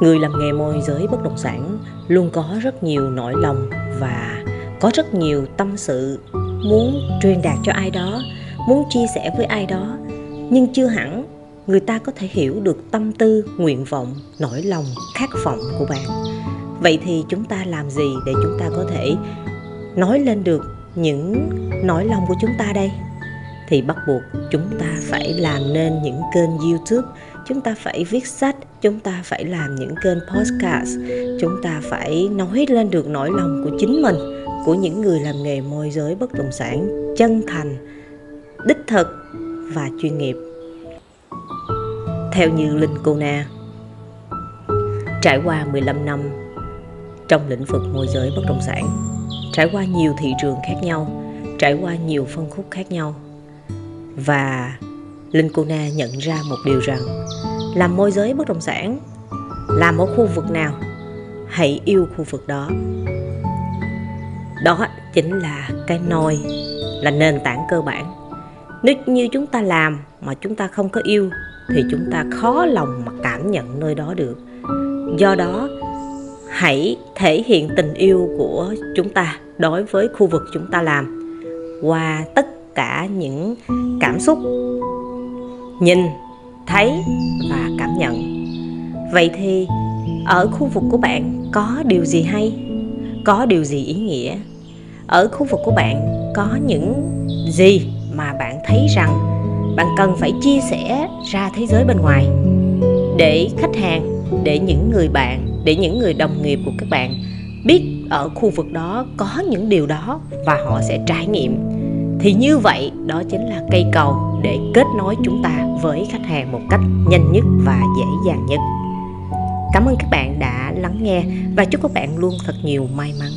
người làm nghề môi giới bất động sản luôn có rất nhiều nỗi lòng và có rất nhiều tâm sự muốn truyền đạt cho ai đó, muốn chia sẻ với ai đó. Nhưng chưa hẳn người ta có thể hiểu được tâm tư, nguyện vọng, nỗi lòng khát vọng của bạn. Vậy thì chúng ta làm gì để chúng ta có thể nói lên được những nỗi lòng của chúng ta đây? Thì bắt buộc chúng ta phải làm nên những kênh youtube, chúng ta phải viết sách, chúng ta phải làm những kênh podcast, chúng ta phải nói lên được nỗi lòng của chính mình, của những người làm nghề môi giới bất động sản, chân thành, đích thực và chuyên nghiệp. Theo như Linh Cô Na, trải qua 15 năm trong lĩnh vực môi giới bất động sản, trải qua nhiều thị trường khác nhau, trải qua nhiều phân khúc khác nhau và Linh Kuna nhận ra một điều rằng làm môi giới bất động sản làm ở khu vực nào hãy yêu khu vực đó. Đó chính là cái nôi, là nền tảng cơ bản. Nếu như chúng ta làm mà chúng ta không có yêu thì chúng ta khó lòng mà cảm nhận nơi đó được. Do đó, hãy thể hiện tình yêu của chúng ta đối với khu vực chúng ta làm qua tất cả những cảm xúc nhìn, thấy và cảm nhận. Vậy thì, ở khu vực của bạn có điều gì hay, có điều gì ý nghĩa? Ở khu vực của bạn có những gì mà bạn thấy rằng bạn cần phải chia sẻ ra thế giới bên ngoài để khách hàng, để những người bạn, để những người đồng nghiệp của các bạn biết ở khu vực đó có những điều đó và họ sẽ trải nghiệm? Thì như vậy, đó chính là cây cầu để kết nối chúng ta với khách hàng một cách nhanh nhất và dễ dàng nhất. Cảm ơn các bạn đã lắng nghe và chúc các bạn luôn thật nhiều may mắn.